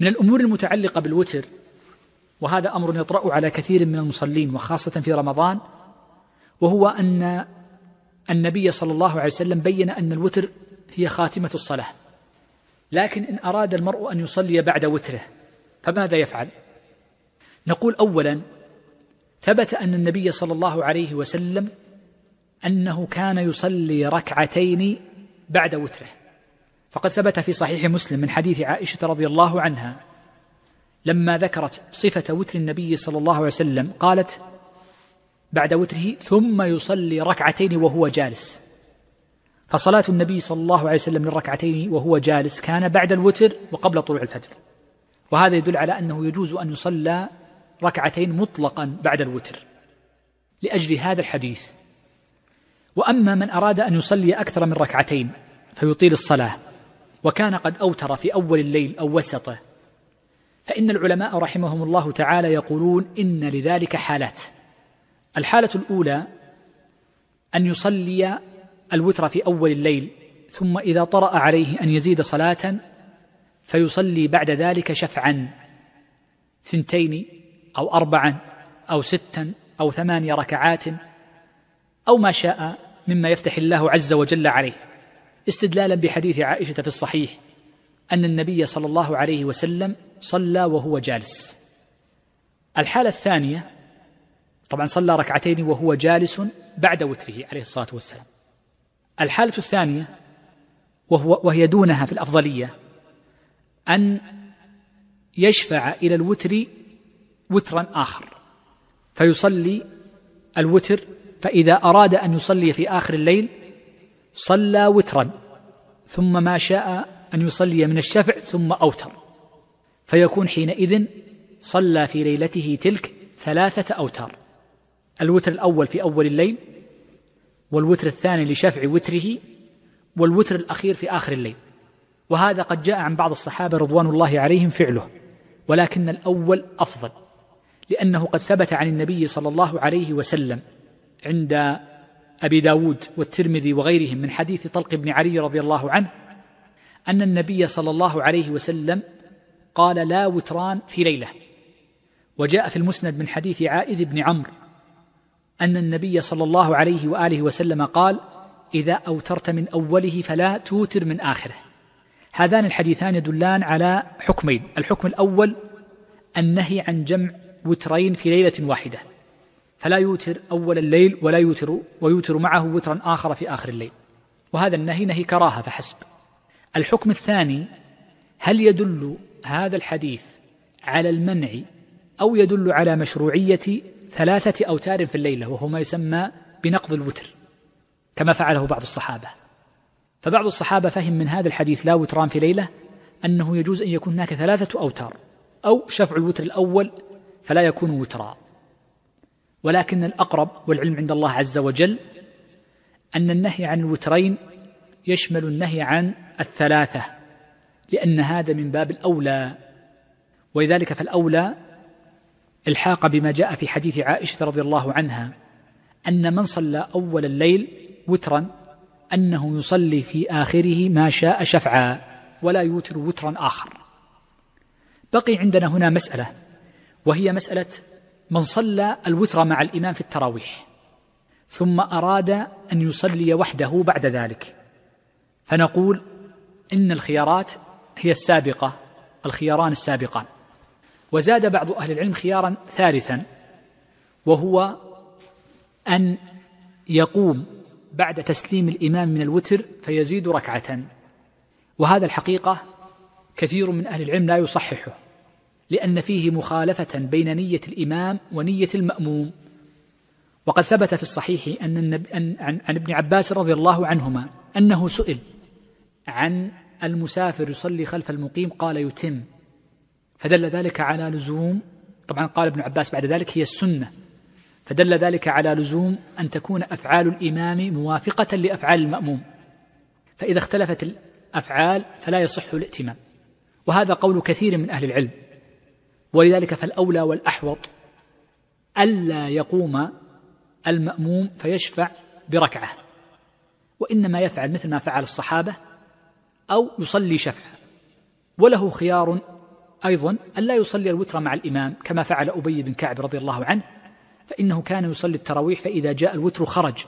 من الأمور المتعلقة بالوتر وهذا أمر يطرأ على كثير من المصلين وخاصة في رمضان وهو أن النبي صلى الله عليه وسلم بين أن الوتر هي خاتمة الصلاة لكن إن أراد المرء أن يصلي بعد وتره فماذا يفعل؟ نقول أولا ثبت أن النبي صلى الله عليه وسلم أنه كان يصلي ركعتين بعد وتره فقد ثبت في صحيح مسلم من حديث عائشة رضي الله عنها لما ذكرت صفة وتر النبي صلى الله عليه وسلم قالت بعد وتره ثم يصلي ركعتين وهو جالس. فصلاة النبي صلى الله عليه وسلم للركعتين وهو جالس كان بعد الوتر وقبل طلوع الفجر. وهذا يدل على أنه يجوز أن يصلى ركعتين مطلقا بعد الوتر لأجل هذا الحديث. وأما من أراد أن يصلي أكثر من ركعتين فيطيل الصلاة. وكان قد أوتر في أول الليل أو وسطه. فإن العلماء رحمهم الله تعالى يقولون إن لذلك حالات. الحالة الأولى أن يصلي الوتر في أول الليل ثم إذا طرأ عليه أن يزيد صلاة فيصلي بعد ذلك شفعا ثنتين أو أربعا أو ستا أو ثمانية ركعات أو ما شاء مما يفتح الله عز وجل عليه. استدلالا بحديث عائشة في الصحيح أن النبي صلى الله عليه وسلم صلى وهو جالس. الحالة الثانية طبعا صلى ركعتين وهو جالس بعد وتره عليه الصلاة والسلام. الحالة الثانية وهو وهي دونها في الأفضلية أن يشفع إلى الوتر وترا آخر فيصلي الوتر فإذا أراد أن يصلي في آخر الليل صلى وترا ثم ما شاء أن يصلي من الشفع ثم أوتر. فيكون حينئذ صلى في ليلته تلك ثلاثة أوتار. الوتر الأول في أول الليل والوتر الثاني لشفع وتره والوتر الأخير في آخر الليل. وهذا قد جاء عن بعض الصحابة رضوان الله عليهم فعله ولكن الأول أفضل لأنه قد ثبت عن النبي صلى الله عليه وسلم عند أبي داود والترمذي وغيرهم من حديث طلق بن علي رضي الله عنه أن النبي صلى الله عليه وسلم قال لا وتران في ليلة. وجاء في المسند من حديث عائذ بن عمرو أن النبي صلى الله عليه وآله وسلم قال إذا أوترت من أوله فلا توتر من آخره. هذان الحديثان يدلان على حكمين. الحكم الأول النهي عن جمع وترين في ليلة واحدة. فلا يوتر أول الليل ولا يوتر ويوتر معه وترا آخر في آخر الليل. وهذا النهي نهي كراهة فحسب. الحكم الثاني هل يدل هذا الحديث على المنع أو يدل على مشروعية ثلاثة أوتار في الليلة وهو ما يسمى بنقض الوتر كما فعله بعض الصحابة. فبعض الصحابة فهم من هذا الحديث لا وتران في ليلة أنه يجوز أن يكون هناك ثلاثة أوتار أو شفع الوتر الأول فلا يكون وترا. ولكن الأقرب والعلم عند الله عز وجل أن النهي عن الوترين يشمل النهي عن الثلاثة لأن هذا من باب الأولى. ولذلك فالأولى الحاق بما جاء في حديث عائشة رضي الله عنها أن من صلى أول الليل وترا أنه يصلي في آخره ما شاء شفعا ولا يوتر وترا آخر. بقي عندنا هنا مسألة وهي مسألة من صلى الوتر مع الإمام في التراويح ثم أراد أن يصلي وحده بعد ذلك. فنقول إن الخيارات هي السابقة الخياران السابقان. وزاد بعض أهل العلم خيارا ثالثا وهو أن يقوم بعد تسليم الإمام من الوتر فيزيد ركعة وهذا الحقيقة كثير من أهل العلم لا يصححه. لأن فيه مخالفة بين نية الإمام ونية المأموم. وقد ثبت في الصحيح أن النب... أن عن... عن ابن عباس رضي الله عنهما أنه سئل عن المسافر يصلي خلف المقيم قال يتم فدل ذلك على لزوم طبعا قال ابن عباس بعد ذلك هي السنة فدل ذلك على لزوم أن تكون أفعال الإمام موافقة لأفعال المأموم. فإذا اختلفت الأفعال فلا يصح الائتمام. وهذا قول كثير من أهل العلم. ولذلك فالأولى والأحوط ألا يقوم المأموم فيشفع بركعة وإنما يفعل مثل ما فعل الصحابة أو يصلي شفعا وله خيار أيضا ألا يصلي الوتر مع الإمام كما فعل أبي بن كعب رضي الله عنه فإنه كان يصلي التراويح فإذا جاء الوتر خرج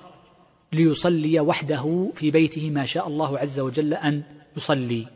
ليصلي وحده في بيته ما شاء الله عز وجل أن يصلي.